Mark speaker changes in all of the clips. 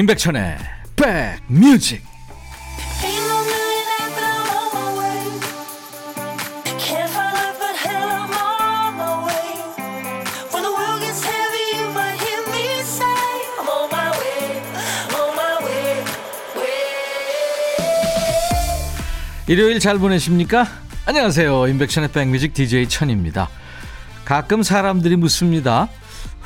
Speaker 1: 임백천의 백뮤직 일요일 잘 보내십니까? 안녕하세요. 임백천의 백뮤직 DJ 천입니다. 가끔 사람들이 묻습니다.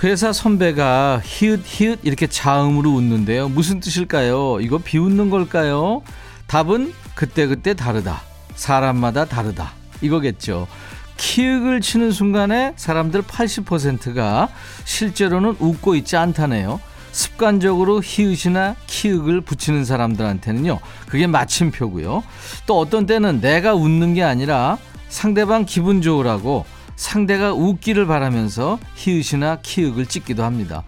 Speaker 1: 회사 선배가 히읗 히읗 이렇게 자음으로 웃는데요. 무슨 뜻일까요? 이거 비웃는 걸까요? 답은 그때그때 다르다. 사람마다 다르다. 이거겠죠. 키읔을 치는 순간에 사람들 80%가 실제로는 웃고 있지 않다네요. 습관적으로 히읗이나 키읔을 붙이는 사람들한테는요. 그게 마침표고요. 또 어떤 때는 내가 웃는 게 아니라 상대방 기분 좋으라고 상대가 웃기를 바라면서 히읗이나 키읔을 찍기도 합니다.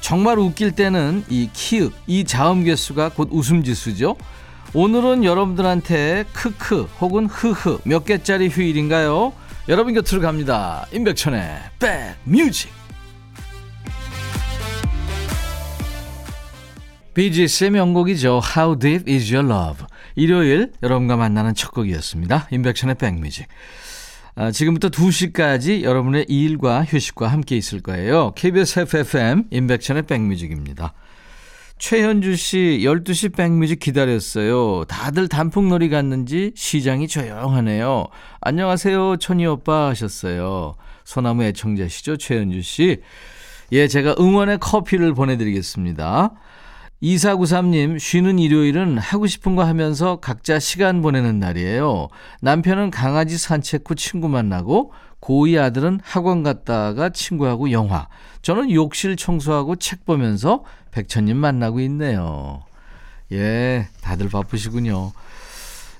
Speaker 1: 정말 웃길 때는 이 키읔, 이 자음 개수가 곧 웃음 지수죠. 오늘은 여러분들한테 크크 혹은 흐흐 몇 개짜리 휴일인가요? 여러분 곁으로 갑니다. 임백천의 백뮤직. 비지스의 명곡이죠. How Deep Is Your Love. 일요일 여러분과 만나는 첫 곡이었습니다. 임백천의 백뮤직. 아, 지금부터 2시까지 여러분의 일과 휴식과 함께 있을 거예요. KBS FFM 인백션의 백뮤직입니다. 최현주 씨 12시 백뮤직 기다렸어요. 다들 단풍놀이 갔는지 시장이 조용하네요. 안녕하세요 천희 오빠 하셨어요. 소나무 애청자시죠 최현주 씨. 예 제가 응원의 커피를 보내드리겠습니다. 2493님, 쉬는 일요일은 하고 싶은 거 하면서 각자 시간 보내는 날이에요. 남편은 강아지 산책 후 친구 만나고, 고2 아들은 학원 갔다가 친구하고 영화. 저는 욕실 청소하고 책 보면서 백천님 만나고 있네요. 예, 다들 바쁘시군요.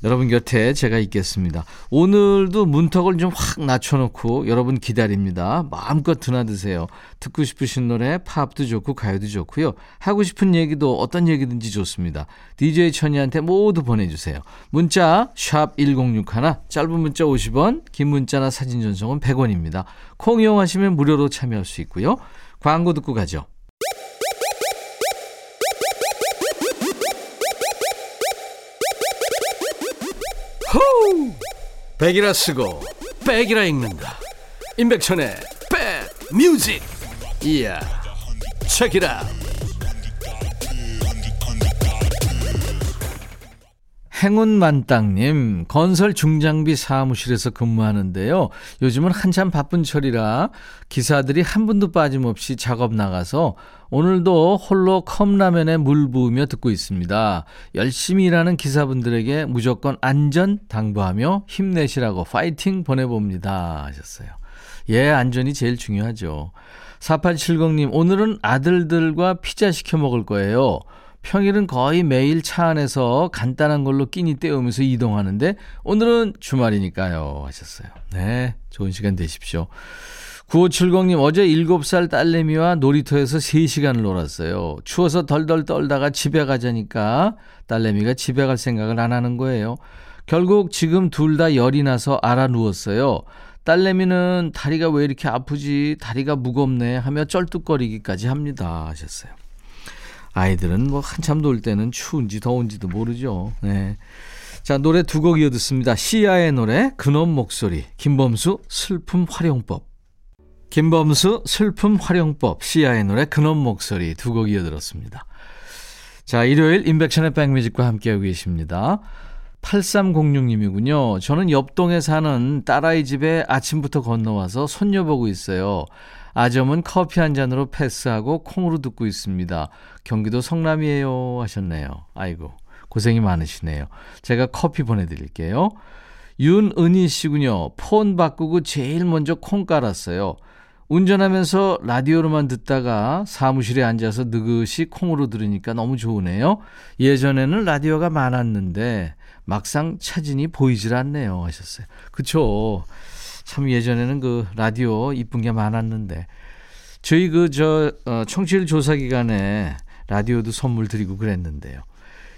Speaker 1: 여러분 곁에 제가 있겠습니다. 오늘도 문턱을 좀 확 낮춰놓고 여러분 기다립니다. 마음껏 드나드세요. 듣고 싶으신 노래 팝도 좋고 가요도 좋고요. 하고 싶은 얘기도 어떤 얘기든지 좋습니다. DJ 천이한테 모두 보내주세요. 문자 샵 1061, 짧은 문자 50원, 긴 문자나 사진 전송은 100원입니다. 콩 이용하시면 무료로 참여할 수 있고요. 광고 듣고 가죠. 백이라 쓰고 백이라 읽는다. 임백천의 백 뮤직. 이야. 책이라. 행운만땅님, 건설 중장비 사무실에서 근무하는데요. 요즘은 한참 바쁜 철이라 기사들이 한 분도 빠짐없이 작업 나가서 오늘도 홀로 컵라면에 물 부으며 듣고 있습니다. 열심히 일하는 기사분들에게 무조건 안전 당부하며 힘내시라고 파이팅 보내봅니다. 하셨어요. 예, 안전이 제일 중요하죠. 4870님, 오늘은 아들들과 피자 시켜 먹을 거예요. 평일은 거의 매일 차 안에서 간단한 걸로 끼니 때우면서 이동하는데 오늘은 주말이니까요 하셨어요. 네, 좋은 시간 되십시오. 9570님 어제 7살 딸내미와 놀이터에서 3시간을 놀았어요. 추워서 덜덜 떨다가 집에 가자니까 딸내미가 집에 갈 생각을 안 하는 거예요. 결국 지금 둘 다 열이 나서 알아 누웠어요. 딸내미는 다리가 왜 이렇게 아프지? 다리가 무겁네 하며 쩔뚝거리기까지 합니다 하셨어요. 아이들은 뭐 한참 놀 때는 추운지 더운지도 모르죠. 네. 자, 노래 두 곡 이어 듣습니다. 시아의 노래, 그놈 목소리, 김범수, 슬픔 활용법. 김범수, 슬픔 활용법, 시아의 노래, 그놈 목소리 두 곡 이어 들었습니다. 자, 일요일 인백션의 백뮤직과 함께하고 계십니다. 8306님이군요. 저는 옆동에 사는 딸아이 집에 아침부터 건너와서 손녀 보고 있어요. 아점은 커피 한 잔으로 패스하고 콩으로 듣고 있습니다. 경기도 성남이에요 하셨네요. 아이고 고생이 많으시네요. 제가 커피 보내드릴게요. 윤은희 씨군요. 폰 바꾸고 제일 먼저 콩 깔았어요. 운전하면서 라디오로만 듣다가 사무실에 앉아서 느긋이 콩으로 들으니까 너무 좋으네요. 예전에는 라디오가 많았는데 막상 차진이 보이질 않네요 하셨어요. 그쵸. 참 예전에는 그 라디오 이쁜 게 많았는데 저희 그저 어, 청취율 조사 기간에 라디오도 선물 드리고 그랬는데요.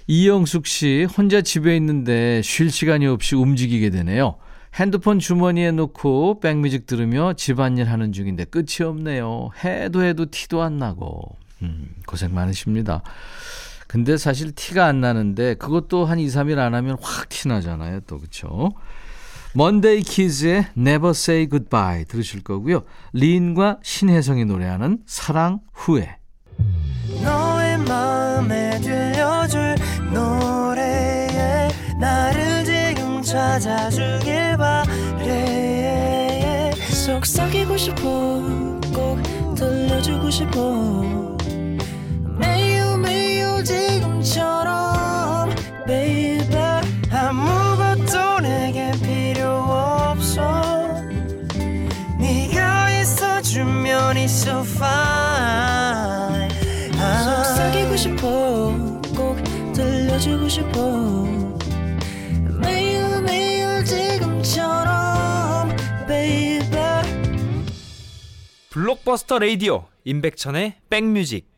Speaker 1: 이영숙 씨 혼자 집에 있는데 쉴 시간이 없이 움직이게 되네요. 핸드폰 주머니에 놓고 백뮤직 들으며 집안일 하는 중인데 끝이 없네요. 해도 해도 티도 안 나고. 음, 고생 많으십니다. 근데 사실 티가 안 나는데 그것도 한 2, 3일 안 하면 확 티나잖아요. 또 그렇죠. 먼데이 키즈의 Never Say Goodbye 들으실 거고요. 리인과 신혜성이 노래하는 사랑 후에 너의 마음에 들려줄 노래에 나를 지금 찾아주길 바래 속삭이고 싶어 꼭 들려주고 싶어 fine 속삭이고 싶어 꼭 들려주고 싶어 매일 매일 지금처럼 baby
Speaker 2: 블록버스터 레이디오 임백천의 백뮤직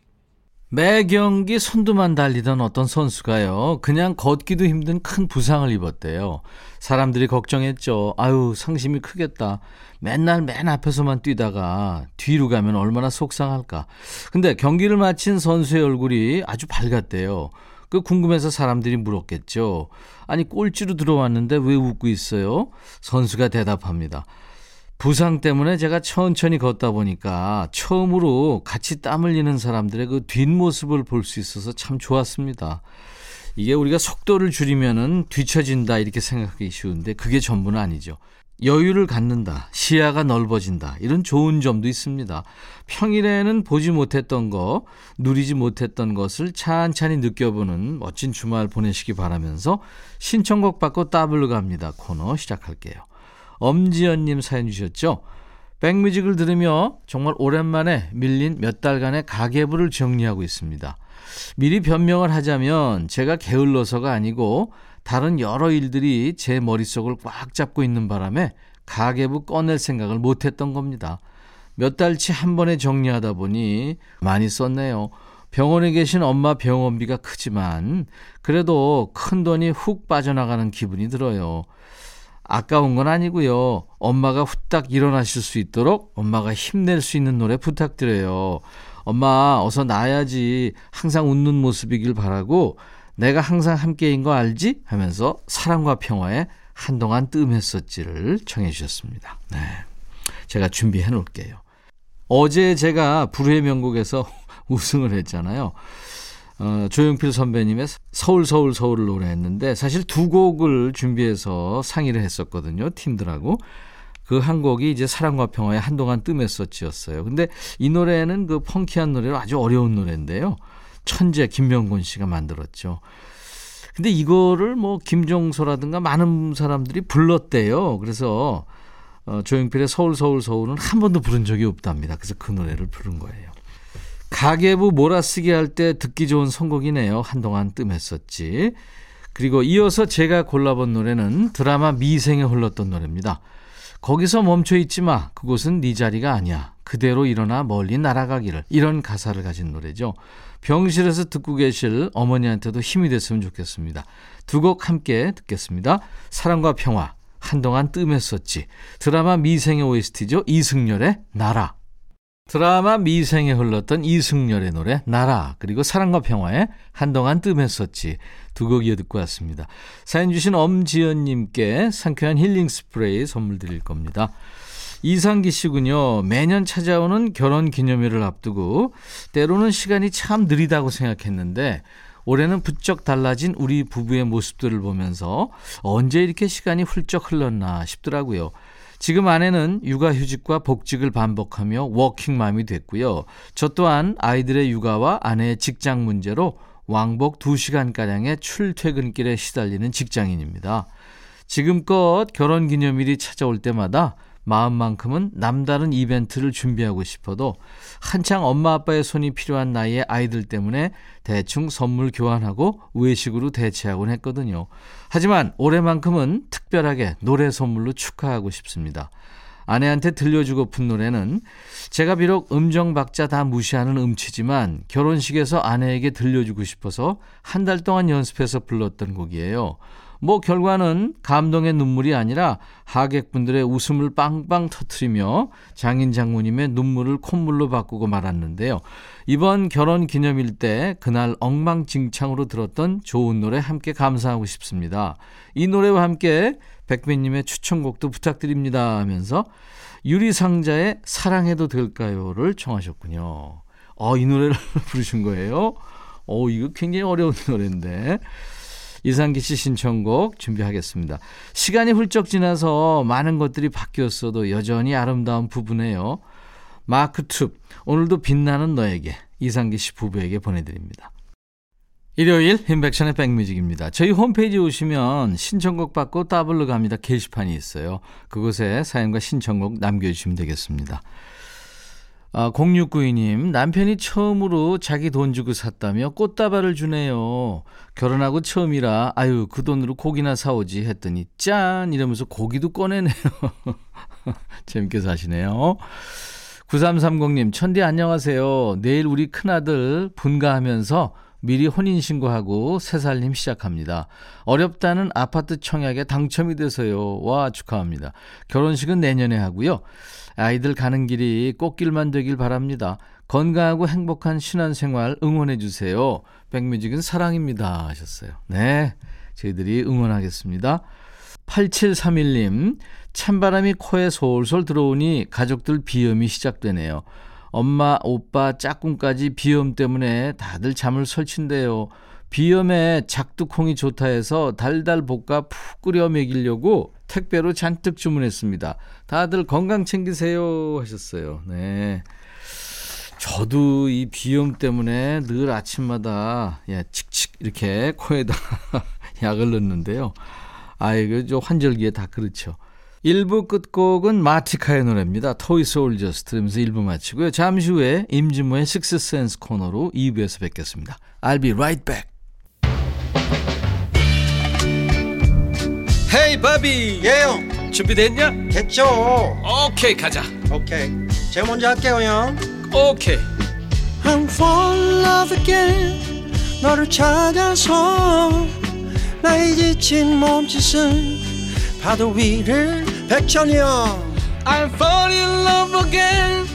Speaker 1: 매 경기 선두만 달리던 어떤 선수가요, 그냥 걷기도 힘든 큰 부상을 입었대요. 사람들이 걱정했죠. 아유, 상심이 크겠다. 맨날 맨 앞에서만 뛰다가 뒤로 가면 얼마나 속상할까. 근데 경기를 마친 선수의 얼굴이 아주 밝았대요. 그 궁금해서 사람들이 물었겠죠. 아니, 꼴찌로 들어왔는데 왜 웃고 있어요? 선수가 대답합니다. 부상 때문에 제가 천천히 걷다 보니까 처음으로 같이 땀 흘리는 사람들의 그 뒷모습을 볼 수 있어서 참 좋았습니다. 이게 우리가 속도를 줄이면은 뒤처진다 이렇게 생각하기 쉬운데 그게 전부는 아니죠. 여유를 갖는다, 시야가 넓어진다, 이런 좋은 점도 있습니다. 평일에는 보지 못했던 거, 누리지 못했던 것을 찬찬히 느껴보는 멋진 주말 보내시기 바라면서 신청곡 받고 따블로 갑니다. 코너 시작할게요. 엄지연님 사연 주셨죠? 백뮤직을 들으며 정말 오랜만에 밀린 몇 달간의 가계부를 정리하고 있습니다. 미리 변명을 하자면 제가 게을러서가 아니고 다른 여러 일들이 제 머릿속을 꽉 잡고 있는 바람에 가계부 꺼낼 생각을 못했던 겁니다. 몇 달치 한 번에 정리하다 보니 많이 썼네요. 병원에 계신 엄마 병원비가 크지만 그래도 큰 돈이 훅 빠져나가는 기분이 들어요. 아까운 건 아니고요. 엄마가 후딱 일어나실 수 있도록 엄마가 힘낼 수 있는 노래 부탁드려요. 엄마 어서 나야지 항상 웃는 모습이길 바라고 내가 항상 함께인 거 알지? 하면서 사랑과 평화에 한동안 뜸했었지를 청해 주셨습니다. 네. 제가 준비해 놓을게요. 어제 제가 불후의 명곡에서 우승을 했잖아요. 어, 조용필 선배님의 서울 서울 서울을 노래했는데 사실 두 곡을 준비해서 상의를 했었거든요. 팀들하고. 그 한 곡이 이제 사랑과 평화에 한동안 뜸했었지였어요. 근데 이 노래는 그 펑키한 노래로 아주 어려운 노래인데요. 천재 김명곤 씨가 만들었죠. 근데 이거를 뭐 김종서라든가 많은 사람들이 불렀대요. 그래서 어, 조용필의 서울 서울 서울은 한 번도 부른 적이 없답니다. 그래서 그 노래를 부른 거예요. 가계부 몰아쓰기 할 때 듣기 좋은 선곡이네요. 한동안 뜸했었지. 그리고 이어서 제가 골라본 노래는 드라마 미생에 흘렀던 노래입니다. 거기서 멈춰 있지 마. 그곳은 네 자리가 아니야. 그대로 일어나 멀리 날아가기를. 이런 가사를 가진 노래죠. 병실에서 듣고 계실 어머니한테도 힘이 됐으면 좋겠습니다. 두 곡 함께 듣겠습니다. 사랑과 평화. 한동안 뜸했었지. 드라마 미생의 OST죠. 이승열의 나라. 드라마 미생에 흘렀던 이승열의 노래 나라 그리고 사랑과 평화에 한동안 뜸했었지 두 곡 이어 듣고 왔습니다. 사연 주신 엄지연님께 상쾌한 힐링 스프레이 선물 드릴 겁니다. 이상기 씨군요. 매년 찾아오는 결혼 기념일을 앞두고 때로는 시간이 참 느리다고 생각했는데 올해는 부쩍 달라진 우리 부부의 모습들을 보면서 언제 이렇게 시간이 훌쩍 흘렀나 싶더라고요. 지금 아내는 육아휴직과 복직을 반복하며 워킹맘이 됐고요. 저 또한 아이들의 육아와 아내의 직장 문제로 왕복 2시간가량의 출퇴근길에 시달리는 직장인입니다. 지금껏 결혼 기념일이 찾아올 때마다 마음만큼은 남다른 이벤트를 준비하고 싶어도 한창 엄마 아빠의 손이 필요한 나이에 아이들 때문에 대충 선물 교환하고 외식으로 대체하곤 했거든요. 하지만 올해만큼은 특별하게 노래 선물로 축하하고 싶습니다. 아내한테 들려주고픈 노래는 제가 비록 음정 박자 다 무시하는 음치지만 결혼식에서 아내에게 들려주고 싶어서 한 달 동안 연습해서 불렀던 곡이에요. 뭐 결과는 감동의 눈물이 아니라 하객분들의 웃음을 빵빵 터트리며 장인 장모님의 눈물을 콧물로 바꾸고 말았는데요. 이번 결혼 기념일 때 그날 엉망진창으로 들었던 좋은 노래 함께 감사하고 싶습니다. 이 노래와 함께 백빈님의 추천곡도 부탁드립니다 하면서 유리상자의 사랑해도 될까요를 청하셨군요. 어, 이 노래를 부르신 거예요? 어, 이거 굉장히 어려운 노래인데. 이상기 씨 신청곡 준비하겠습니다. 시간이 훌쩍 지나서 많은 것들이 바뀌었어도 여전히 아름다운 부부네요. 마크 툽, 오늘도 빛나는 너에게 이상기 씨 부부에게 보내드립니다. 일요일 인백션의 백뮤직입니다. 저희 홈페이지 오시면 신청곡 받고 따블로 갑니다. 게시판이 있어요. 그곳에 사연과 신청곡 남겨주시면 되겠습니다. 아, 0692님, 남편이 처음으로 자기 돈 주고 샀다며 꽃다발을 주네요. 결혼하고 처음이라, 아유, 그 돈으로 고기나 사오지 했더니, 짠! 이러면서 고기도 꺼내네요. 재밌게 사시네요. 9330님, 천디 안녕하세요. 내일 우리 큰아들 분가하면서 미리 혼인신고하고 새살림 시작합니다. 어렵다는 아파트 청약에 당첨이 돼서요. 와, 축하합니다. 결혼식은 내년에 하고요. 아이들 가는 길이 꽃길만 되길 바랍니다. 건강하고 행복한 신혼생활 응원해주세요. 백뮤직은 사랑입니다. 하셨어요. 네. 저희들이 응원하겠습니다. 8731님, 찬바람이 코에 솔솔 들어오니 가족들 비염이 시작되네요. 엄마, 오빠, 짝꿍까지 비염 때문에 다들 잠을 설친대요. 비염에 작두콩이 좋다 해서 달달 볶아 푹 끓여 먹이려고 택배로 잔뜩 주문했습니다. 다들 건강 챙기세요 하셨어요. 네. 저도 이 비염 때문에 늘 아침마다 예, 칙칙 이렇게 코에다 약을 넣는데요. 아이고, 저 환절기에 다 그렇죠. 1부 끝곡은 마티카의 노래입니다. Toy Soldiers 들으면서 1부 마치고요. 잠시 후에 임진모의 Sixth Sense 코너로 2부에서 뵙겠습니다. I'll be right back.
Speaker 2: Hey 바비
Speaker 3: 예영
Speaker 2: 준비됐냐?
Speaker 3: 됐죠
Speaker 2: 오케이 가자
Speaker 3: 오케이 제가 먼저 할게요 형
Speaker 2: 오케이
Speaker 3: I'm fall in love again 너를 찾아서 나의 지친 몸짓은 파도 위를 백천이 형
Speaker 2: I'm fall in love again.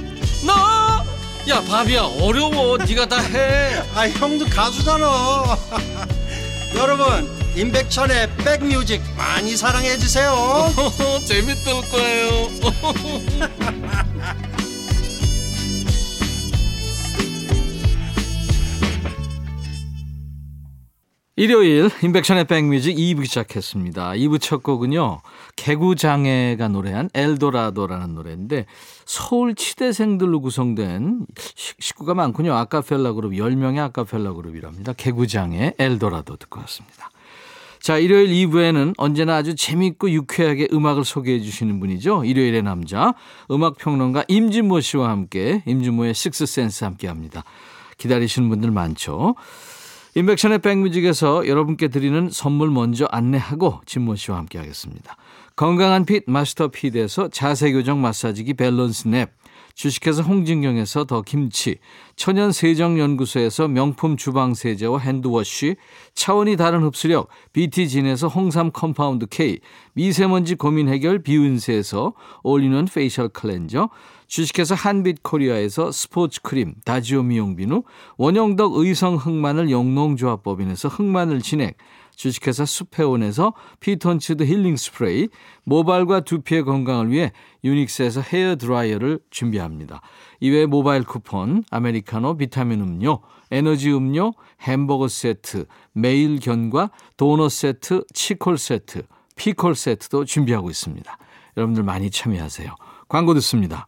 Speaker 2: 너야 바비야 어려워. 네가 다해.
Speaker 3: 아 형도 가수잖아. 여러분 임백천의 백뮤직 많이 사랑해 주세요.
Speaker 2: 재밌을 거예요
Speaker 1: 일요일 인백션의 백뮤직 2부 시작했습니다. 2부 첫 곡은요. 개구장애가 노래한 엘도라도라는 노래인데 서울 치대생들로 구성된 식구가 많군요. 아카펠라 그룹 10명의 아카펠라 그룹이랍니다. 개구장애 엘도라도 듣고 왔습니다. 자, 일요일 2부에는 언제나 아주 재밌고 유쾌하게 음악을 소개해 주시는 분이죠. 일요일의 남자 음악평론가 임진모 씨와 함께 임진모의 식스센스 함께 합니다. 기다리시는 분들 많죠. 인백션의 백뮤직에서 여러분께 드리는 선물 먼저 안내하고 진모 씨와 함께 하겠습니다. 건강한 fit 마스터 핏에서 자세교정 마사지기 밸런스 냅, 주식회사 홍진경에서 더 김치, 천연 세정연구소에서 명품 주방 세제와 hand wash, 차원이 다른 흡수력 BT진에서 홍삼 compound K, 미세먼지 고민 해결 비운세에서 올리는 facial cleanser, 주식회사 한빛코리아에서 스포츠 크림, 다지오 미용비누, 원형덕 의성 흑마늘 영농조합법인에서 흑마늘 진액, 주식회사 수페온에서 피톤치드 힐링 스프레이, 모발과 두피의 건강을 위해 유닉스에서 헤어 드라이어를 준비합니다. 이외에 모바일 쿠폰, 아메리카노, 비타민 음료, 에너지 음료, 햄버거 세트, 매일 견과, 도넛 세트, 치콜 세트, 피콜 세트도 준비하고 있습니다. 여러분들 많이 참여하세요. 광고 듣습니다.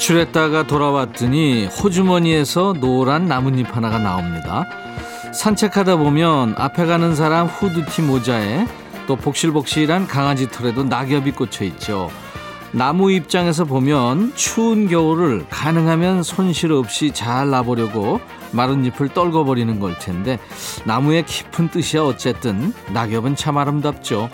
Speaker 1: 외출했다가 돌아왔더니 호주머니에서 노란 나뭇잎 하나가 나옵니다. 산책하다 보면 앞에 가는 사람 후드티 모자에 또 복실복실한 강아지 털에도 낙엽이 꽂혀 있죠. 나무 입장에서 보면 추운 겨울을 가능하면 손실 없이 잘 놔보려고 마른 잎을 떨궈버리는 걸 텐데 나무의 깊은 뜻이야 어쨌든 낙엽은 참 아름답죠.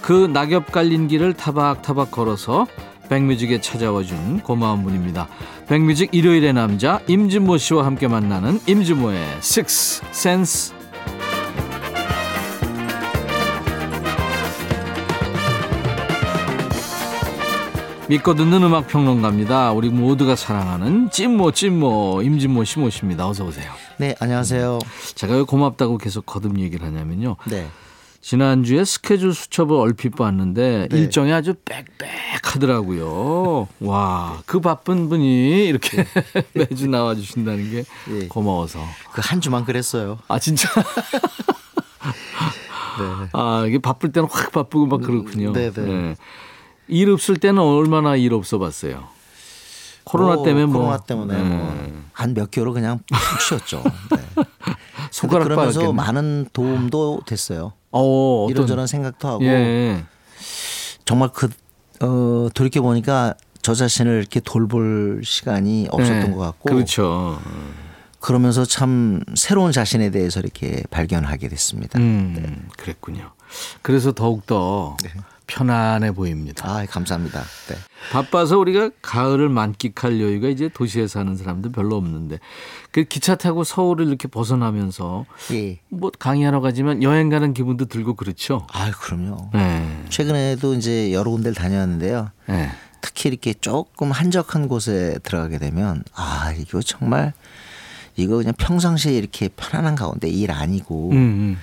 Speaker 1: 그 낙엽 깔린 길을 타박타박 걸어서 백뮤직에 찾아와 준 고마운 분입니다. 백뮤직 일요일의 남자 임진모 씨와 함께 만나는 임진모의 Six Sense. 믿고 듣는 음악 평론가입니다. 우리 모두가 사랑하는 찐모 찐모 임진모 씨 모십니다. 어서 오세요.
Speaker 4: 네, 안녕하세요.
Speaker 1: 제가 왜 고맙다고 계속 거듭 얘기를 하냐면요.
Speaker 4: 네.
Speaker 1: 지난주에 스케줄 수첩을 얼핏 봤는데
Speaker 4: 네.
Speaker 1: 일정이 아주 빽빽하더라고요. 와, 그 바쁜 분이 이렇게 매주 나와 주신다는 게
Speaker 4: 예.
Speaker 1: 고마워서.
Speaker 4: 그 한 주만 그랬어요.
Speaker 1: 아, 진짜?
Speaker 4: 네.
Speaker 1: 아, 이게 바쁠 때는 확 바쁘고 막 그렇군요.
Speaker 4: 네, 네.
Speaker 1: 일 없을 때는 얼마나 일 없어 봤어요? 코로나
Speaker 4: 뭐,
Speaker 1: 때문에 뭐.
Speaker 4: 코로나 때문에
Speaker 1: 네.
Speaker 4: 한몇 개월 그냥 푹 쉬었죠. 네.
Speaker 1: 손가락
Speaker 4: 그러면서
Speaker 1: 빠졌겠네.
Speaker 4: 많은 도움도 됐어요.
Speaker 1: 어,
Speaker 4: 이런저런 생각도 하고
Speaker 1: 예.
Speaker 4: 정말 그 어, 돌이켜 보니까 저 자신을 이렇게 돌볼 시간이 없었던
Speaker 1: 네.
Speaker 4: 것 같고
Speaker 1: 그렇죠.
Speaker 4: 그러면서 참 새로운 자신에 대해서 이렇게 발견하게 됐습니다.
Speaker 1: 음, 그랬군요. 그래서 더욱더 편안해 보입니다.
Speaker 4: 아, 감사합니다. 네.
Speaker 1: 바빠서 우리가 가을을 만끽할 여유가 이제 도시에 사는 사람들 별로 없는데 그 기차 타고 서울을 이렇게 벗어나면서
Speaker 4: 예.
Speaker 1: 뭐 강의하러 가지만 여행 가는 기분도 들고 그렇죠.
Speaker 4: 아, 그럼요.
Speaker 1: 네.
Speaker 4: 최근에도 이제 여러 군데를 다녔는데요.
Speaker 1: 네.
Speaker 4: 특히 이렇게 조금 한적한 곳에 들어가게 되면 아 이거 정말 이거 그냥 평상시에 이렇게 편안한 가운데 일 아니고
Speaker 1: 음, 음.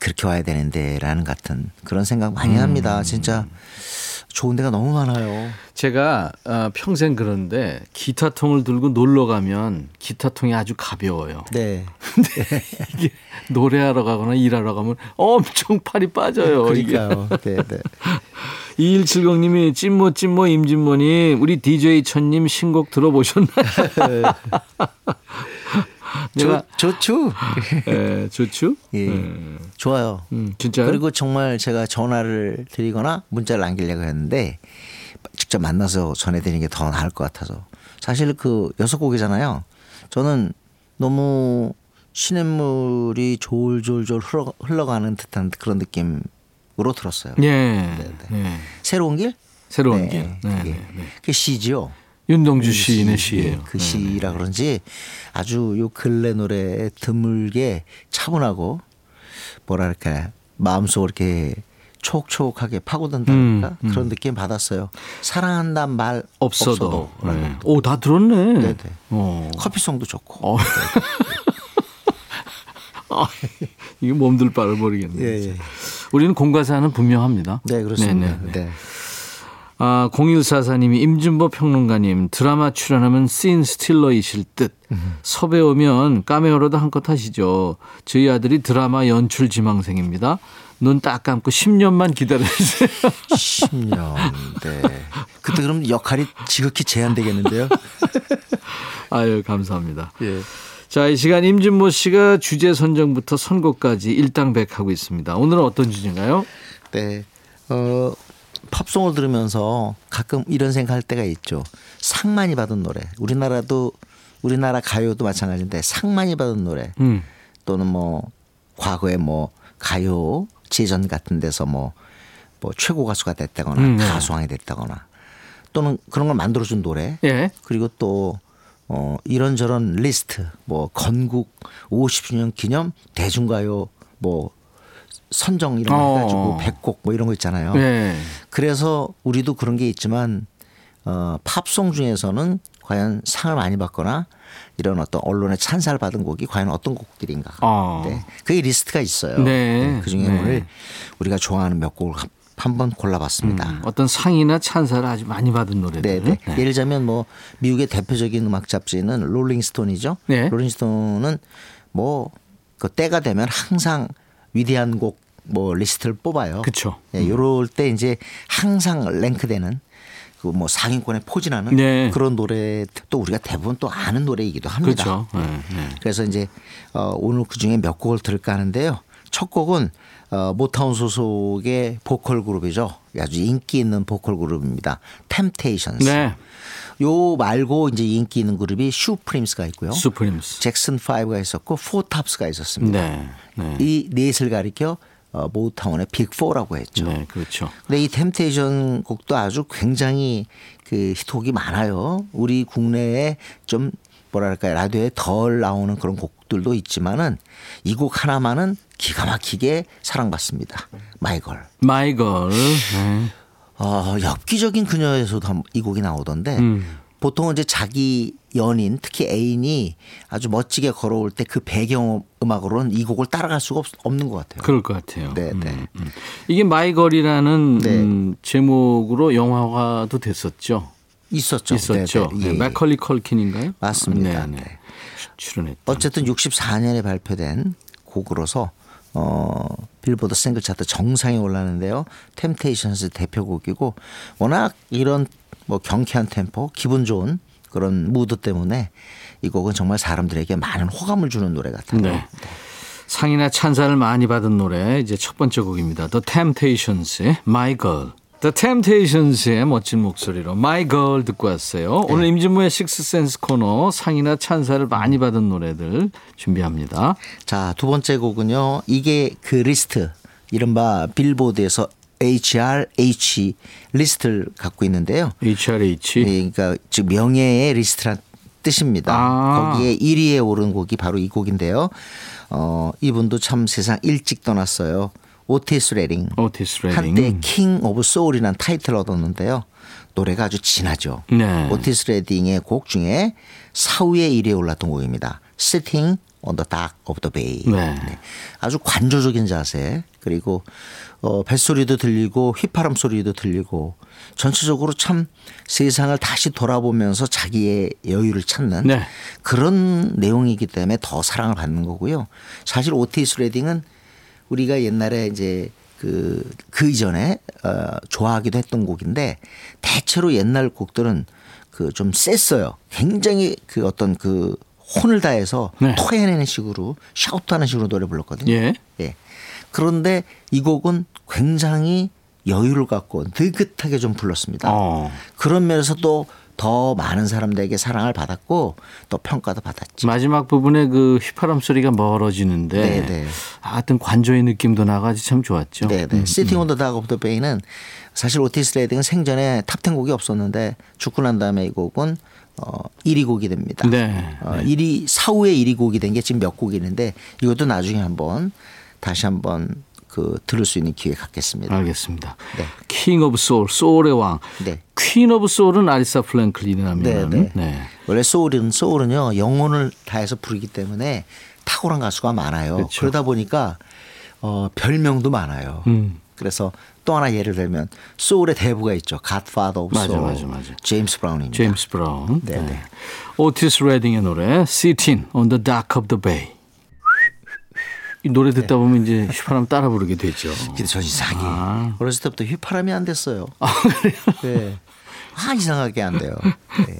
Speaker 4: 그렇게 와야 되는데라는 같은 그런 생각 많이 합니다. 진짜 좋은 데가 너무 많아요.
Speaker 1: 제가 어, 평생 그런데 기타통을 들고 놀러 가면 기타통이 아주 가벼워요.
Speaker 4: 네.
Speaker 1: 이게 노래하러 가거나 일하러 가면 엄청 팔이 빠져요.
Speaker 4: 그러니까요. 네, 네.
Speaker 1: 2170님이 찐모 찐모 임진모님 우리 DJ 천님 신곡 들어보셨나요? 내가
Speaker 4: 좋, 좋죠.
Speaker 1: 예, 좋죠?
Speaker 4: 예.
Speaker 1: 예.
Speaker 4: 좋아요.
Speaker 1: 음, 진짜요?
Speaker 4: 그리고 정말 제가 전화를 드리거나 문자를 남기려고 했는데 직접 만나서 전해드리는 게 더 나을 것 같아서 사실 그 여섯 곡이잖아요. 저는 너무 시냇물이 졸졸졸 흘러, 흘러가는 듯한 그런 느낌으로 들었어요.
Speaker 1: 예. 예.
Speaker 4: 새로운 길?
Speaker 1: 새로운
Speaker 4: 네,
Speaker 1: 길. 네,
Speaker 4: 그게.
Speaker 1: 네, 네.
Speaker 4: 그게 시지요.
Speaker 1: 윤동주 시인의 시예요.
Speaker 4: 그 시라 그런지 아주 요 근래 노래에 드물게 차분하고 뭐랄까 마음속으로 이렇게 촉촉하게 파고든다니까
Speaker 1: 음,
Speaker 4: 그런 느낌 받았어요. 사랑한다는 말
Speaker 1: 없어도.
Speaker 4: 없어도.
Speaker 1: 네. 오, 다 들었네.
Speaker 4: 네네.
Speaker 1: 어.
Speaker 4: 커피송도 좋고.
Speaker 1: 어. 아, 이게 몸둘 바를 모르겠네요.
Speaker 4: 예, 예.
Speaker 1: 우리는 공과사는 분명합니다.
Speaker 4: 네 그렇습니다.
Speaker 1: 네, 네,
Speaker 4: 네.
Speaker 1: 네. 아, 0144님이 임준보 평론가님 드라마 출연하면 씬 스틸러이실 듯. 섭외 오면 까메오로도 한껏 하시죠. 저희 아들이 드라마 연출 지망생입니다. 눈 딱 감고 10년만 기다려주세요.
Speaker 4: 10년. 네. 그때 그럼 역할이 지극히 제한되겠는데요.
Speaker 1: 아유, 감사합니다.
Speaker 4: 예.
Speaker 1: 자, 이 시간 임준모 씨가 주제 선정부터 선곡까지 일당백하고 있습니다. 오늘은 어떤 주제인가요?
Speaker 4: 네. 어, 팝송을 들으면서 가끔 이런 생각할 때가 있죠. 상 많이 받은 노래. 우리나라도 우리나라 가요도 마찬가지인데 상 많이 받은 노래
Speaker 1: 음.
Speaker 4: 또는 뭐 과거에 뭐 가요 제전 같은 데서 뭐, 뭐 최고 가수가 됐다거나
Speaker 1: 음, 네.
Speaker 4: 가수왕이 됐다거나 또는 그런 걸 만들어준 노래
Speaker 1: 예.
Speaker 4: 그리고 또 어, 이런저런 리스트 뭐 건국 50주년 기념 대중가요 뭐 선정 이런 거
Speaker 1: 어.
Speaker 4: 해가지고 100곡 뭐 이런 거 있잖아요.
Speaker 1: 예.
Speaker 4: 그래서 우리도 그런 게 있지만 어, 팝송 중에서는 과연 상을 많이 받거나 이런 어떤 언론의 찬사를 받은 곡이 과연 어떤 곡들인가.
Speaker 1: 아.
Speaker 4: 네. 그게 리스트가 있어요.
Speaker 1: 네.
Speaker 4: 그 중에
Speaker 1: 네.
Speaker 4: 오늘 우리가 좋아하는 몇 곡을 한- 한번 골라봤습니다.
Speaker 1: 음, 어떤 상이나 찬사를 아주 많이 받은 노래들.
Speaker 4: 네, 네. 예를 들자면 뭐 미국의 대표적인 음악 잡지는 롤링스톤이죠.
Speaker 1: 네.
Speaker 4: 롤링스톤은 뭐 그 때가 되면 항상 위대한 곡 뭐 리스트를 뽑아요.
Speaker 1: 그쵸.
Speaker 4: 예, 요럴 때 이제 항상 랭크되는 그뭐 상위권에 포진하는
Speaker 1: 네.
Speaker 4: 그런 노래 또 우리가 대부분 또 아는 노래이기도 합니다.
Speaker 1: 그렇죠. 네, 네.
Speaker 4: 그래서 이제 어, 오늘 그 중에 몇 곡을 들을까 하는데요. 첫 곡은 어, 모타운 소속의 보컬 그룹이죠. 아주 인기 있는 보컬 그룹입니다. 템테이션스.
Speaker 1: 네.
Speaker 4: 요 말고 이제 인기 있는 그룹이 슈프림스가 있고요.
Speaker 1: 수프림스.
Speaker 4: 잭슨 5가 있었고 포탑스가 있었습니다.
Speaker 1: 네. 네.
Speaker 4: 이 넷을 가리켜 어, 모타운의 빅4라고 했죠.
Speaker 1: 네, 그렇죠.
Speaker 4: 근데 이 템테이션 곡도 아주 굉장히 그 히트곡이 많아요. 우리 국내에 좀 뭐랄까요 라디오에 덜 나오는 그런 곡들도 있지만은 이 곡 하나만은 기가 막히게 사랑받습니다. 마이걸.
Speaker 1: 마이걸. 네.
Speaker 4: 어, 엽기적인 그녀에서도 한- 이 곡이 나오던데
Speaker 1: 음.
Speaker 4: 보통은 이제 자기 연인 특히 애인이 아주 멋지게 걸어올 때 그 배경 음악으로는 이 곡을 따라갈 수가 없, 없는 것 같아요.
Speaker 1: 그럴 것 같아요.
Speaker 4: 네,
Speaker 1: 음,
Speaker 4: 네.
Speaker 1: 음. 이게 My Girl이라는
Speaker 4: 네.
Speaker 1: 음, 제목으로 영화화도 됐었죠.
Speaker 4: 있었죠.
Speaker 1: 있었죠.
Speaker 4: 네, 네. 예,
Speaker 1: 네,
Speaker 4: 예.
Speaker 1: 맥컬리 컬킨인가요?
Speaker 4: 맞습니다.
Speaker 1: 네, 네.
Speaker 4: 네.
Speaker 1: 출연했다.
Speaker 4: 어쨌든 64년에 발표된 곡으로서 어 빌보드 싱글 차트 정상에 올랐는데요. 템테이션스 대표곡이고 워낙 이런 뭐 경쾌한 템포, 기분 좋은 그런 무드 때문에 이 곡은 정말 사람들에게 많은 호감을 주는 노래 같아요.
Speaker 1: 네. 상이나 찬사를 많이 받은 노래 이제 첫 번째 곡입니다. The Temptations의 My Girl. The Temptations의 멋진 목소리로 My Girl 듣고 왔어요. 오늘 임진모의 식스센스 코너 상이나 찬사를 많이 받은 노래들 준비합니다.
Speaker 4: 자, 두 번째 곡은요. 이게 그 리스트 이른바 빌보드에서 HRH 리스트를 갖고 있는데요.
Speaker 1: HRH.
Speaker 4: 예, 그러니까 즉 명예의 리스트란 뜻입니다.
Speaker 1: 아.
Speaker 4: 거기에 1위에 오른 곡이 바로 이 곡인데요. 어, 이분도 참 세상 일찍 떠났어요. 오티스 레딩.
Speaker 1: 오티스 레딩.
Speaker 4: 한때 King of Soul이라는 타이틀을 얻었는데요. 노래가 아주 진하죠.
Speaker 1: 네.
Speaker 4: 오티스 레딩의 곡 중에 4위에 1위에 올랐던 곡입니다. Sitting on the Dock of the Bay.
Speaker 1: 네.
Speaker 4: 아주 관조적인 자세 그리고 어, 뱃소리도 들리고 휘파람 소리도 들리고 전체적으로 참 세상을 다시 돌아보면서 자기의 여유를 찾는
Speaker 1: 네.
Speaker 4: 그런 내용이기 때문에 더 사랑을 받는 거고요. 사실 오티스 레딩은 우리가 옛날에 이제 그, 그 이전에 어, 좋아하기도 했던 곡인데 대체로 옛날 곡들은 그 좀 셌어요. 굉장히 그 어떤 그 혼을 다해서
Speaker 1: 네.
Speaker 4: 토해내는 식으로 샤우트하는 식으로 노래 불렀거든요.
Speaker 1: 예.
Speaker 4: 예. 그런데 이 곡은 굉장히 여유를 갖고 느긋하게 좀 불렀습니다.
Speaker 1: 어.
Speaker 4: 그런 면에서 또 더 많은 사람들에게 사랑을 받았고 또 평가도 받았죠.
Speaker 1: 마지막 부분에 그 휘파람 소리가 멀어지는데
Speaker 4: 네, 네.
Speaker 1: 하여튼 관조의 느낌도 나가지 참 좋았죠.
Speaker 4: 네, 네. Sitting on the Dock of the Bay는 사실 오티스 레딩은 생전에 탑10 곡이 없었는데 죽고 난 다음에 이 곡은 어 1위 곡이 됩니다.
Speaker 1: 네,
Speaker 4: 어, 1위 사후에 1위 곡이 된 게 지금 몇 곡이 있는데 이것도 나중에 한번 다시 한번 그 들을 수 있는 기회 갖겠습니다.
Speaker 1: 알겠습니다.
Speaker 4: 네.
Speaker 1: King of Soul, 소울의 왕.
Speaker 4: 네.
Speaker 1: Queen of Soul은 아레사 프랭클린이라면
Speaker 4: 네, 네. 원래 소울은 소울은요 영혼을 다해서 부르기 때문에 탁월한 가수가 많아요.
Speaker 1: 그렇죠.
Speaker 4: 그러다 보니까 어, 별명도 많아요.
Speaker 1: 음.
Speaker 4: 그래서 또 하나 예를 들면 소울의 대부가 있죠. Godfather of
Speaker 1: 맞아,
Speaker 4: Soul.
Speaker 1: 맞아, 맞아.
Speaker 4: 제임스 브라운입니다.
Speaker 1: 제임스 브라운.
Speaker 4: 네, 네.
Speaker 1: 오티스 레딩의 노래 Sitting on the Dock of the Bay. 이 노래 듣다 보면 이제 휘파람 따라 부르게 되죠.
Speaker 4: 근데 전 이상하게
Speaker 1: 아.
Speaker 4: 어렸을 때부터 휘파람이 안 됐어요. 네. 아 이상하게 안 돼요. 네.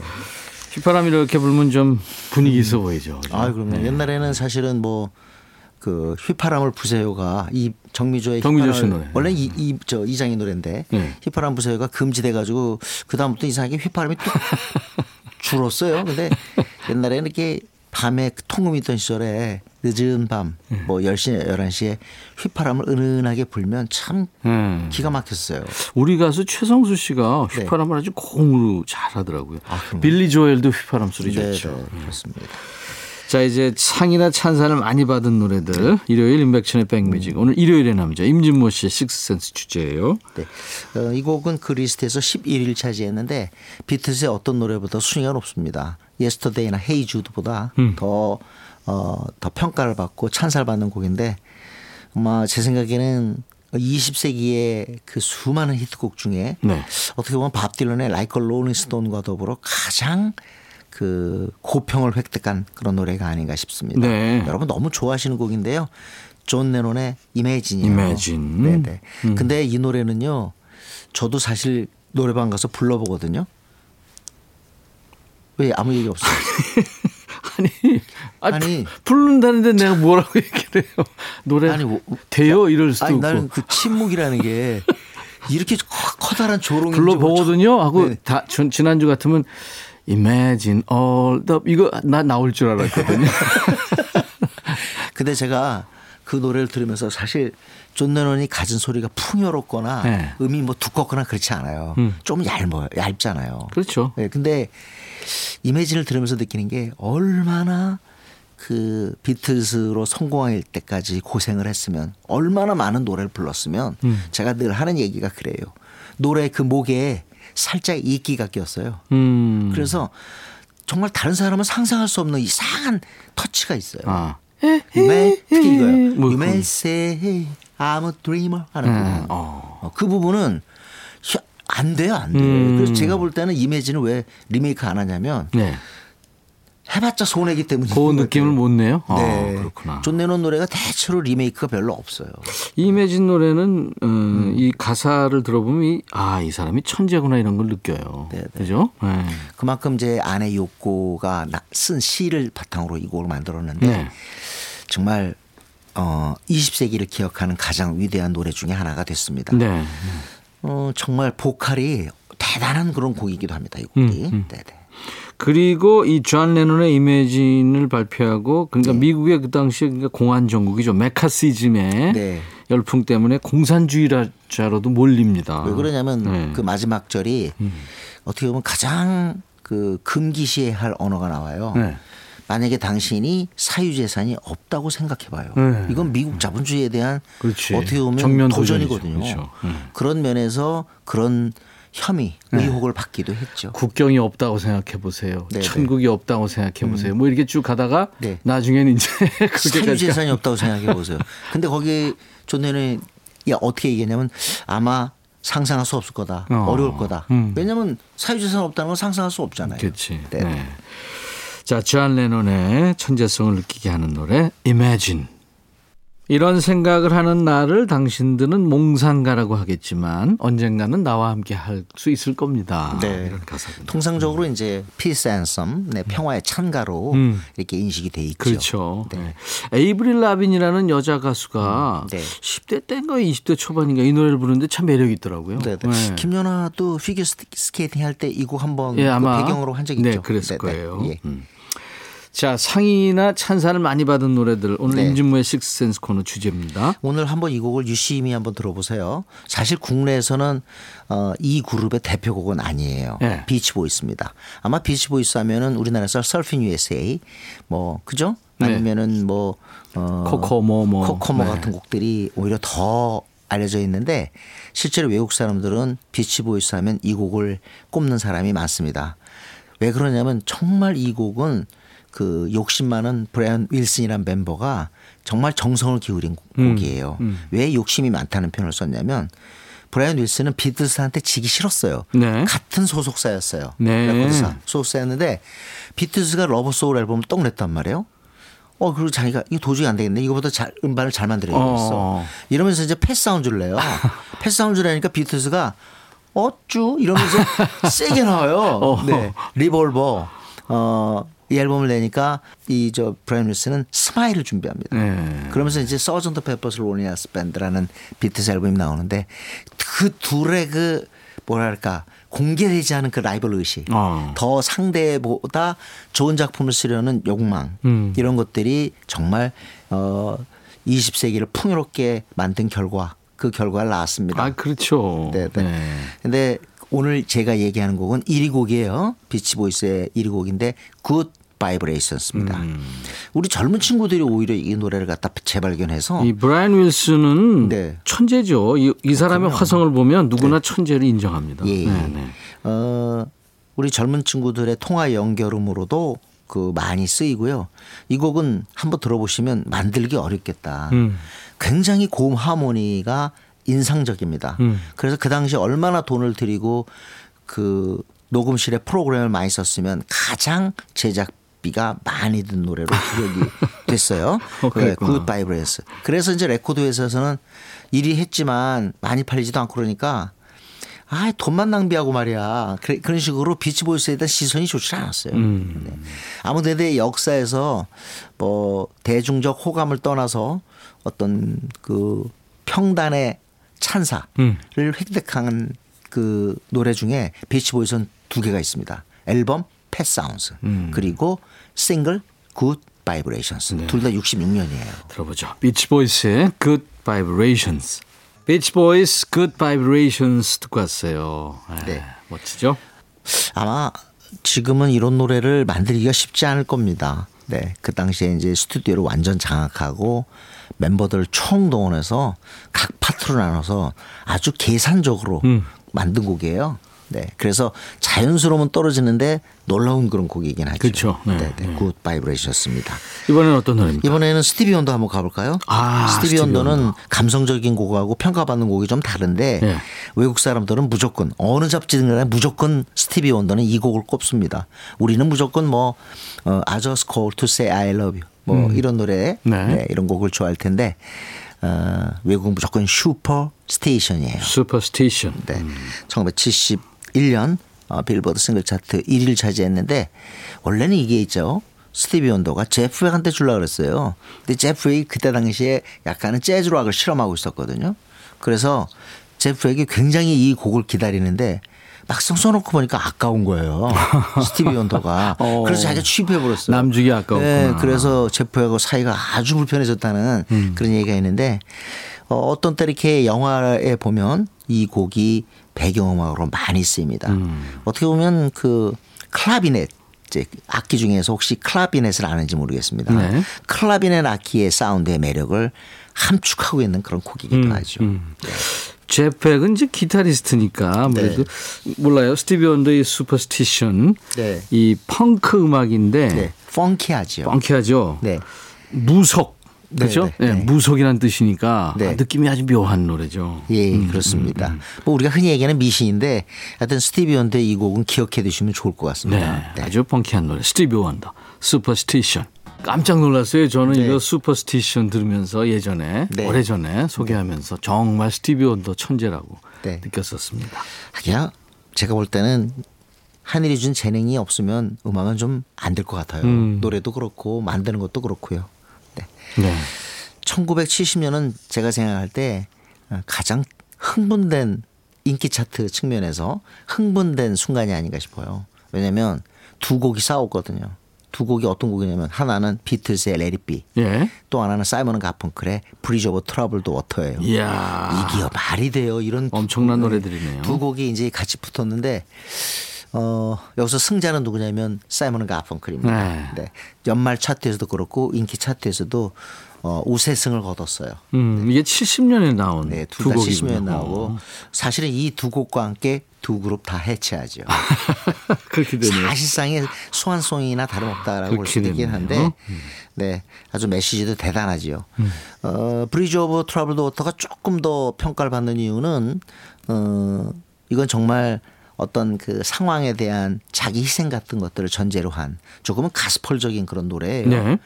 Speaker 1: 휘파람 이렇게 불면 좀 분위기 있어 보이죠. 그죠?
Speaker 4: 아 그럼요. 옛날에는 사실은 뭐 그 휘파람을 부세요가 이 정미조의
Speaker 1: 정미조 씨 노래.
Speaker 4: 원래 이저 이장의 노래인데
Speaker 1: 네.
Speaker 4: 휘파람 부세요가 금지돼 가지고 그 다음부터 이상하게 휘파람이 또 줄었어요. 근데 옛날에는 이렇게 밤에 그 통금 있던 시절에 늦은 밤뭐 10시 11시에 휘파람을 은은하게 불면 참
Speaker 1: 음.
Speaker 4: 기가 막혔어요.
Speaker 1: 우리 가수 최성수 씨가
Speaker 4: 네.
Speaker 1: 휘파람을 아주 고음으로 잘 하더라고요.
Speaker 4: 아, 그럼요?
Speaker 1: 빌리 조엘도 휘파람 소리
Speaker 4: 네,
Speaker 1: 좋죠.
Speaker 4: 네, 그렇습니다.
Speaker 1: 자 이제 상이나 찬사를 많이 받은 노래들 일요일 임백천의 백뮤직 오늘 일요일의 남자 임진모 씨의 식스센스 주제예요.
Speaker 4: 네. 어, 이 곡은 그 리스트에서 11위를 차지했는데 비틀스의 어떤 노래보다 순위가 높습니다. Yesterday나 Hey Jude보다 더, 어, 더 평가를 받고 찬사를 받는 곡인데 아마 제 생각에는 20세기의 그 수많은 히트곡 중에
Speaker 1: 네.
Speaker 4: 어떻게 보면 밥 딜런의 Like a Rolling Stone과 더불어 가장 그 고평을 획득한 그런 노래가 아닌가 싶습니다.
Speaker 1: 네.
Speaker 4: 여러분 너무 좋아하시는 곡인데요. 존 레논의 Imagine이요.
Speaker 1: Imagine.
Speaker 4: 네네. 근데 이 노래는요. 저도 사실 노래방 가서 불러보거든요. 왜 아무 얘기 없어요?
Speaker 1: 아니, 아니,
Speaker 4: 아니.
Speaker 1: 부- 부른다는데 내가 뭐라고 얘기를 해요? 노래
Speaker 4: 아니, 뭐-
Speaker 1: 돼요 이럴 수도
Speaker 4: 아니
Speaker 1: 없고
Speaker 4: 나는 그 침묵이라는 게 이렇게 커- 커다란 조롱이
Speaker 1: 불러보거든요 하고
Speaker 4: 네.
Speaker 1: 다 전- 지난주 같으면 Imagine all the 이거 나 나올 줄 알았거든요.
Speaker 4: 근데 제가 그 노래를 들으면서 사실 존 레논이 가진 소리가 풍요롭거나
Speaker 1: 네.
Speaker 4: 음이 뭐 두껍거나 그렇지 않아요.
Speaker 1: 음.
Speaker 4: 좀 얇아요. 얇잖아요.
Speaker 1: 그렇죠.
Speaker 4: 네, 근데 Imagine을 들으면서 느끼는 게 얼마나 그 비틀즈로 성공할 때까지 고생을 했으면 얼마나 많은 노래를 불렀으면
Speaker 1: 음.
Speaker 4: 제가 늘 하는 얘기가 그래요. 노래 그 목에 살짝 이끼가 꼈어요.
Speaker 1: 음.
Speaker 4: 그래서 정말 다른 사람은 상상할 수 없는 이상한 터치가 있어요.
Speaker 1: 아.
Speaker 4: May, 특히 이거요.
Speaker 1: 뭐
Speaker 4: You may
Speaker 1: 그건.
Speaker 4: say I'm a dreamer 하는
Speaker 1: 음,
Speaker 4: 부분.
Speaker 1: 어.
Speaker 4: 어, 그 부분은 희- 안 돼요, 안 돼.
Speaker 1: 음.
Speaker 4: 그래서 제가 볼 때는 Imagine을 왜 리메이크 안 하냐면
Speaker 1: 네.
Speaker 4: 해봤자 손해기 때문에.
Speaker 1: 그 느낌을 못 내요. 아,
Speaker 4: 네.
Speaker 1: 그렇구나.
Speaker 4: 존 레논 노래가 대체로 리메이크가 별로 없어요.
Speaker 1: Imagine 노래는 어,
Speaker 4: 음.
Speaker 1: 이 가사를 들어보면 이, 아, 이 사람이 천재구나 이런 걸 느껴요.
Speaker 4: 네, 네.
Speaker 1: 그죠? 네.
Speaker 4: 그만큼 제 아내 나- 쓴 시를 바탕으로 이 곡을 만들었는데
Speaker 1: 네.
Speaker 4: 정말 어 20세기를 기억하는 가장 위대한 노래 중에 하나가 됐습니다.
Speaker 1: 네.
Speaker 4: 어 정말 보컬이 대단한 그런 곡이기도 합니다. 이 곡이.
Speaker 1: 음, 음.
Speaker 4: 네네.
Speaker 1: 그리고 이 존 레논의 Imagine을 발표하고
Speaker 4: 네.
Speaker 1: 그러니까 미국의 그 당시에 그러니까 공안 정국이죠. 매카시즘의
Speaker 4: 네.
Speaker 1: 열풍 때문에 공산주의자로도 몰립니다.
Speaker 4: 왜 그러냐면
Speaker 1: 네.
Speaker 4: 그 마지막 절이 어떻게 보면 가장 그 금기시해야 할 언어가 나와요.
Speaker 1: 네.
Speaker 4: 만약에 당신이 사유 재산이 없다고 생각해봐요.
Speaker 1: 네.
Speaker 4: 이건 미국 자본주의에 대한
Speaker 1: 그렇지.
Speaker 4: 어떻게 보면 도전이거든요.
Speaker 1: 그렇죠. 음.
Speaker 4: 그런 면에서 그런 혐의, 의혹을 받기도 했죠.
Speaker 1: 국경이 없다고 생각해 보세요.
Speaker 4: 네,
Speaker 1: 천국이 없다고 생각해 보세요. 뭐 이렇게 쭉 가다가
Speaker 4: 네.
Speaker 1: 나중에는 이제
Speaker 4: 사유재산이 없다고 생각해 보세요. 근데 거기 존 레논이 야, 어떻게 얘기했냐면 아마 상상할 수 없을 거다.
Speaker 1: 어.
Speaker 4: 어. 려울 거다.
Speaker 1: 음.
Speaker 4: 왜냐하면 사유재산 없다는 건 상상할 수 없잖아요.
Speaker 1: 그렇지.
Speaker 4: 네.
Speaker 1: 네. 자, 존 레논의 천재성을 느끼게 하는 노래 Imagine. 이런 생각을 하는 나를 당신들은 몽상가라고 하겠지만 언젠가는 나와 함께 할 수 있을 겁니다.
Speaker 4: 네.
Speaker 1: 이런 가사입니다.
Speaker 4: 통상적으로 이제 peace anthem, 네, 평화의 찬가로
Speaker 1: 음.
Speaker 4: 이렇게 인식이 돼 있죠.
Speaker 1: 그렇죠. 네. 에이브릴 라빈이라는 여자 가수가
Speaker 4: 네.
Speaker 1: 10대 때인가 20대 초반인가 이 노래를 부르는데 참 매력이 있더라고요.
Speaker 4: 네, 네. 김연아도 피겨 스- 스케이팅 할 때 이 곡 한번
Speaker 1: 예,
Speaker 4: 그 배경으로 한적
Speaker 1: 네,
Speaker 4: 있죠.
Speaker 1: 그랬을
Speaker 4: 네, 네.
Speaker 1: 거예요.
Speaker 4: 예.
Speaker 1: 음. 자, 상이나 찬사를 많이 받은 노래들 오늘
Speaker 4: 네.
Speaker 1: 임진모의 Sixth Sense 코너 주제입니다.
Speaker 4: 오늘 한번 이 곡을 유심히 한번 들어보세요. 사실 국내에서는 어, 이 그룹의 대표곡은 아니에요.
Speaker 1: 네.
Speaker 4: 비치보이스입니다. 아마 비치보이스 하면은 우리나라에서 Surfin' USA 뭐 그죠?
Speaker 1: 네.
Speaker 4: 아니면은 뭐 어,
Speaker 1: 코코모 뭐.
Speaker 4: 코코모
Speaker 1: 네.
Speaker 4: 같은 곡들이 오히려 더 알려져 있는데 실제로 외국 사람들은 비치보이스 하면 이 곡을 꼽는 사람이 많습니다. 왜 그러냐면 정말 이 곡은 그 욕심 많은 브라이언 윌슨이라는 멤버가 정말 정성을 기울인
Speaker 1: 음,
Speaker 4: 곡이에요. 왜 욕심이 많다는 표현을 썼냐면 브라이언 윌슨은 비틀스한테 지기 싫었어요.
Speaker 1: 네.
Speaker 4: 같은 소속사였어요.
Speaker 1: 네.
Speaker 4: 레코드사 소속사였는데 비틀스가 Rubber Soul 앨범을 떡 냈단 말이에요. 어 그리고 자기가 이거 도저히 안 되겠네. 이거보다 잘 음반을 잘 만들어야겠어.
Speaker 1: 어.
Speaker 4: 이러면서 이제 Pet Sounds를 내요. Pet Sounds를 하니까 비틀스가 어쭈 이러면서 세게 나와요.
Speaker 1: 어.
Speaker 4: 네. Revolver 어, 이 앨범을 내니까 이 저 브라이언 윌슨은 Smile을 준비합니다.
Speaker 1: 네.
Speaker 4: 그러면서 이제 Sgt. Pepper's Lonely Hearts Band라는 비틀스 앨범이 나오는데 그 둘의 그 뭐랄까 공개되지 않은 그 라이벌 의식,
Speaker 1: 어.
Speaker 4: 더 상대보다 좋은 작품을 쓰려는 욕망
Speaker 1: 음.
Speaker 4: 이런 것들이 정말 어 20세기를 풍요롭게 만든 결과 그 결과를 낳았습니다.
Speaker 1: 아, 그렇죠.
Speaker 4: 네, 네. 근데 오늘 제가 얘기하는 곡은 1위 곡이에요. 비치 보이스의 1위 곡인데 Good Vibrations입니다.
Speaker 1: 음.
Speaker 4: 우리 젊은 친구들이 오히려 이 노래를 갖다 재발견해서
Speaker 1: 이 브라이언 윌슨은
Speaker 4: 네.
Speaker 1: 천재죠. 이, 이 사람의 화성을 보면 누구나 천재를 인정합니다.
Speaker 4: 예.
Speaker 1: 네, 네.
Speaker 4: 어, 우리 젊은 친구들의 통화 연결음으로도 그 많이 쓰이고요. 이 곡은 한번 들어보시면 만들기 어렵겠다.
Speaker 1: 음.
Speaker 4: 굉장히 고음 하모니가 인상적입니다.
Speaker 1: 음.
Speaker 4: 그래서 그 당시 얼마나 돈을 들이고 그 녹음실에 프로그램을 많이 썼으면 가장 제작 비가 많이 든 노래로 기록이 됐어요.
Speaker 1: 어,
Speaker 4: 네. Good Vibrations. 그래서 이제 레코드 회사에서는 1위 했지만 많이 팔리지도 않고 그러니까 아, 돈만 낭비하고 말이야. 그래, 그런 식으로 비치보이스에 대한 시선이 좋지 않았어요.
Speaker 1: 음.
Speaker 4: 네. 아무튼 내 역사에서 뭐 대중적 호감을 떠나서 어떤 그 평단의 찬사를
Speaker 1: 음.
Speaker 4: 획득한 그 노래 중에 비치보이스는 두 개가 있습니다. 앨범 Pet Sounds
Speaker 1: 음.
Speaker 4: 그리고 싱글 Good Vibrations
Speaker 1: 네.
Speaker 4: 둘다 66년이에요.
Speaker 1: 들어보죠. 비치 보이스의 Good Vibrations. 비치 보이스 Good Vibrations 듣고 왔어요. 네.
Speaker 4: 네.
Speaker 1: 멋지죠?
Speaker 4: 아마 지금은 이런 노래를 만들기가 쉽지 않을 겁니다. 네. 그 당시에 이제 스튜디오를 완전 장악하고 멤버들 총동원해서 각 파트로 나눠서 아주 계산적으로
Speaker 1: 음.
Speaker 4: 만든 곡이에요. 네. 그래서 자연스러움은 떨어지는데 놀라운 그런 곡이긴 하죠.
Speaker 1: 그렇죠. 네.
Speaker 4: 네. 네. Good Vibration이었습니다.
Speaker 1: 이번엔 어떤 노래입니까?
Speaker 4: 이번에는 스티비 원더 한번 가볼까요?
Speaker 1: 아,
Speaker 4: 스티비
Speaker 1: 스티비
Speaker 4: 원더는
Speaker 1: 원더.
Speaker 4: 감성적인 곡하고 평가받는 곡이 좀 다른데
Speaker 1: 네.
Speaker 4: 외국 사람들은 무조건 어느 잡지든 무조건 스티비 원더는 이 곡을 꼽습니다. 우리는 무조건 뭐 어, I just call to say I love you 뭐 이런 노래
Speaker 1: 네.
Speaker 4: 네, 이런 곡을 좋아할 텐데 어, 외국은 무조건 Superstition이에요.
Speaker 1: Superstition.
Speaker 4: 네. 1971년 어, 빌보드 싱글 차트 1위를 차지했는데 원래는 이게 있죠. 스티비 원더가 제프 벡한테 주려고 그랬어요. 근데 제프 벡이 그때 당시에 약간은 재즈 락을 실험하고 있었거든요. 그래서 제프 벡이 굉장히 이 곡을 기다리는데 막상 써놓고 보니까 아까운 거예요. 스티비 원더가.
Speaker 1: 어.
Speaker 4: 그래서 자기가 취입해버렸어요.
Speaker 1: 남주기 아까웠구나.
Speaker 4: 네, 그래서 제프하고 사이가 아주 불편해졌다는
Speaker 1: 음.
Speaker 4: 그런 얘기가 있는데 어, 어떤 때 이렇게 영화에 보면 이 곡이 배경음악으로 많이 쓰입니다.
Speaker 1: 음.
Speaker 4: 어떻게 보면 그 clavinet 이제 악기 중에서 혹시 clavinet을 아는지 모르겠습니다.
Speaker 1: 네.
Speaker 4: clavinet 악기의 사운드의 매력을 함축하고 있는 그런 곡이기도
Speaker 1: 음,
Speaker 4: 하죠.
Speaker 1: 제프 벡은 이제 기타리스트니까 아무래도 몰라요. 스티비 원더의 Superstition.
Speaker 4: 네.
Speaker 1: 이 펑크 음악인데
Speaker 4: 네, 펑키하죠.
Speaker 1: 펑키하죠.
Speaker 4: 네.
Speaker 1: 무속.
Speaker 4: 네,
Speaker 1: 그렇죠?
Speaker 4: 네,
Speaker 1: 네,
Speaker 4: 네.
Speaker 1: 무속이라는 뜻이니까
Speaker 4: 네.
Speaker 1: 아, 느낌이 아주 묘한 노래죠.
Speaker 4: 예,
Speaker 1: 음,
Speaker 4: 그렇습니다. 뭐 우리가 흔히 얘기하는 미신인데 하여튼 스티비 원더의 이 곡은 기억해 두시면 좋을 것
Speaker 1: 네,
Speaker 4: 같습니다. 네.
Speaker 1: 아주 펑키한 노래. 스티비 원더, Superstition. 깜짝 놀랐어요. 저는
Speaker 4: 네.
Speaker 1: 이거 Superstition 들으면서 예전에
Speaker 4: 네.
Speaker 1: 오래전에 소개하면서 정말 스티비 원더 천재라고
Speaker 4: 네.
Speaker 1: 느꼈었습니다.
Speaker 4: 하기야 제가 볼 때는 하늘이 준 재능이 없으면 음악은 좀 안 될 것 같아요.
Speaker 1: 음.
Speaker 4: 노래도 그렇고 만드는 것도 그렇고요. 네.
Speaker 1: 네.
Speaker 4: 1970년은 제가 생각할 때 어, 가장 흥분된 인기 차트 측면에서 흥분된 순간이 아닌가 싶어요. 왜냐하면 두 곡이 싸웠거든요. 두 곡이 어떤 곡이냐면 하나는 비틀스의 Be
Speaker 1: 예.
Speaker 4: 또 하나는 사이먼 가펑클의 Bridge Over Troubled Water예요.
Speaker 1: 이야.
Speaker 4: 이게 말이 돼요. 이런 두-
Speaker 1: 엄청난
Speaker 4: 네,
Speaker 1: 노래들이네요.
Speaker 4: 두 곡이 이제 같이 붙었는데 어, 여기서 승자는 누구냐면 사이먼 가펑클입니다.
Speaker 1: 네.
Speaker 4: 네. 연말 차트에서도 그렇고 인기 차트에서도 어, 우세승을 거뒀어요.
Speaker 1: 음, 이게 70년에 나온
Speaker 4: 네,
Speaker 1: 두
Speaker 4: 둘다
Speaker 1: 곡이군요.
Speaker 4: 70년 나오고 사실은 이 두 곡과 함께 두 그룹 다 해체하죠.
Speaker 1: 그렇게 되네요.
Speaker 4: 사실상의 소환송이나 다름없다라고 볼 수도 있긴. 한데, 네, 아주 메시지도 대단하지요.
Speaker 1: 음.
Speaker 4: 어, Bridge Over Troubled Water가 조금 더 평가를 받는 이유는, 어, 이건 정말 어떤 그 상황에 대한 자기 희생 같은 것들을 전제로 한 조금은 가스펠적인 그런 노래예요.
Speaker 1: 네.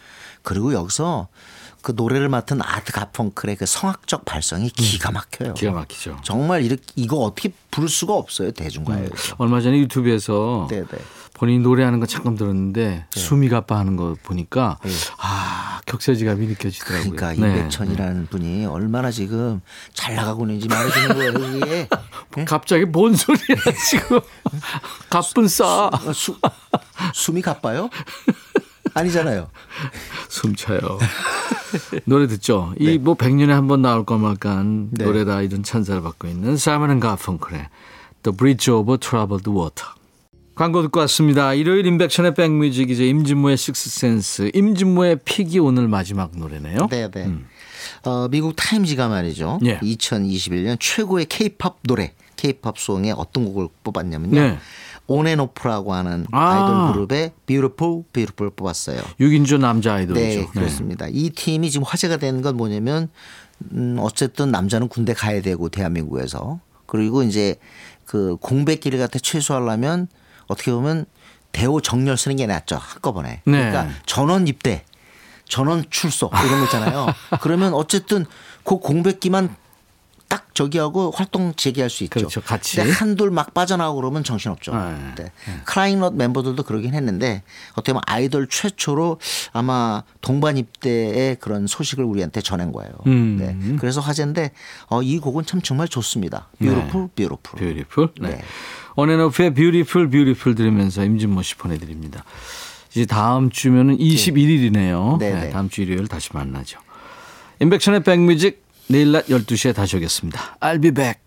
Speaker 4: 그리고 여기서 그 노래를 맡은 아트 가펑클의 그 성악적 발성이 기가 막혀요.
Speaker 1: 음. 기가 막히죠.
Speaker 4: 정말 이렇게 이거 어떻게 부를 수가 없어요 대중가요에서.
Speaker 1: 얼마 전에 유튜브에서
Speaker 4: 네, 네.
Speaker 1: 본인이 노래하는 거 잠깐 들었는데 수미 가빠 하는 거 보니까
Speaker 4: 네.
Speaker 1: 아 격세지감이 느껴지더라고요.
Speaker 4: 그러니까
Speaker 1: 네.
Speaker 4: 임백천이라는 분이 얼마나 지금 잘 나가고 있는지 말해주는 거예요 이게. 네?
Speaker 1: 갑자기 뭔 소리야 지금 가쁜 싸
Speaker 4: 어, 수, 숨이 가빠요? 아니잖아요.
Speaker 1: 숨차요. 노래 듣죠. 이뭐 100년에 한 번 나올 까 말까한
Speaker 4: 네.
Speaker 1: 노래다 이런 찬사를 받고 있는 사이먼 가펑클의 The Bridge Over Troubled Water. 광고 듣고 왔습니다. 일요일 인백션의 백뮤직 이제 임진모의 Sixth Sense. 임진모의 pick이 오늘 마지막 노래네요.
Speaker 4: 네, 네. 어, 미국 타임지가 말이죠.
Speaker 1: 예.
Speaker 4: 2021년 최고의 케이팝 노래, 케이팝 송에 어떤 곡을 뽑았냐면요.
Speaker 1: 네.
Speaker 4: 온앤오프라고 하는
Speaker 1: 아.
Speaker 4: 아이돌 그룹의 Beautiful, Beautiful 뽑았어요.
Speaker 1: 6인조 남자 아이돌이죠.
Speaker 4: 네, 그렇습니다. 이 팀이 지금 화제가 되는 건 뭐냐면 음, 어쨌든 남자는 군대 가야 되고 대한민국에서 그리고 이제 그 공백기를 갖다 최소화하려면 어떻게 보면 대호 정렬 쓰는 게 낫죠 한꺼번에.
Speaker 1: 네.
Speaker 4: 그러니까 전원 입대, 전원 출소 이런 거 있잖아요. 그러면 어쨌든 그 공백기만 딱 저기하고 활동 재개할 수 있죠.
Speaker 1: 그렇죠. 같이.
Speaker 4: 근데 한둘 막 빠져나오고 그러면 정신없죠.
Speaker 1: 네.
Speaker 4: 네. 크라잉넛 멤버들도 그러긴 했는데 어떻게 보면 아이돌 최초로 아마 동반 입대의 그런 소식을 우리한테 전한 거예요.
Speaker 1: 음.
Speaker 4: 네. 그래서 화제인데 어, 이 곡은 참 정말 좋습니다.
Speaker 1: Beautiful Beautiful. Beautiful. 네.
Speaker 4: 네.
Speaker 1: 온앤오프의 Beautiful Beautiful 들으면서 임진모 씨 보내드립니다. 이제 다음 주면은 21일이네요.
Speaker 4: 네,
Speaker 1: 네,
Speaker 4: 네.
Speaker 1: 다음 주 일요일 다시 만나죠. 인백션의 백뮤직 내일 낮 12시에 다시 오겠습니다. I'll be back.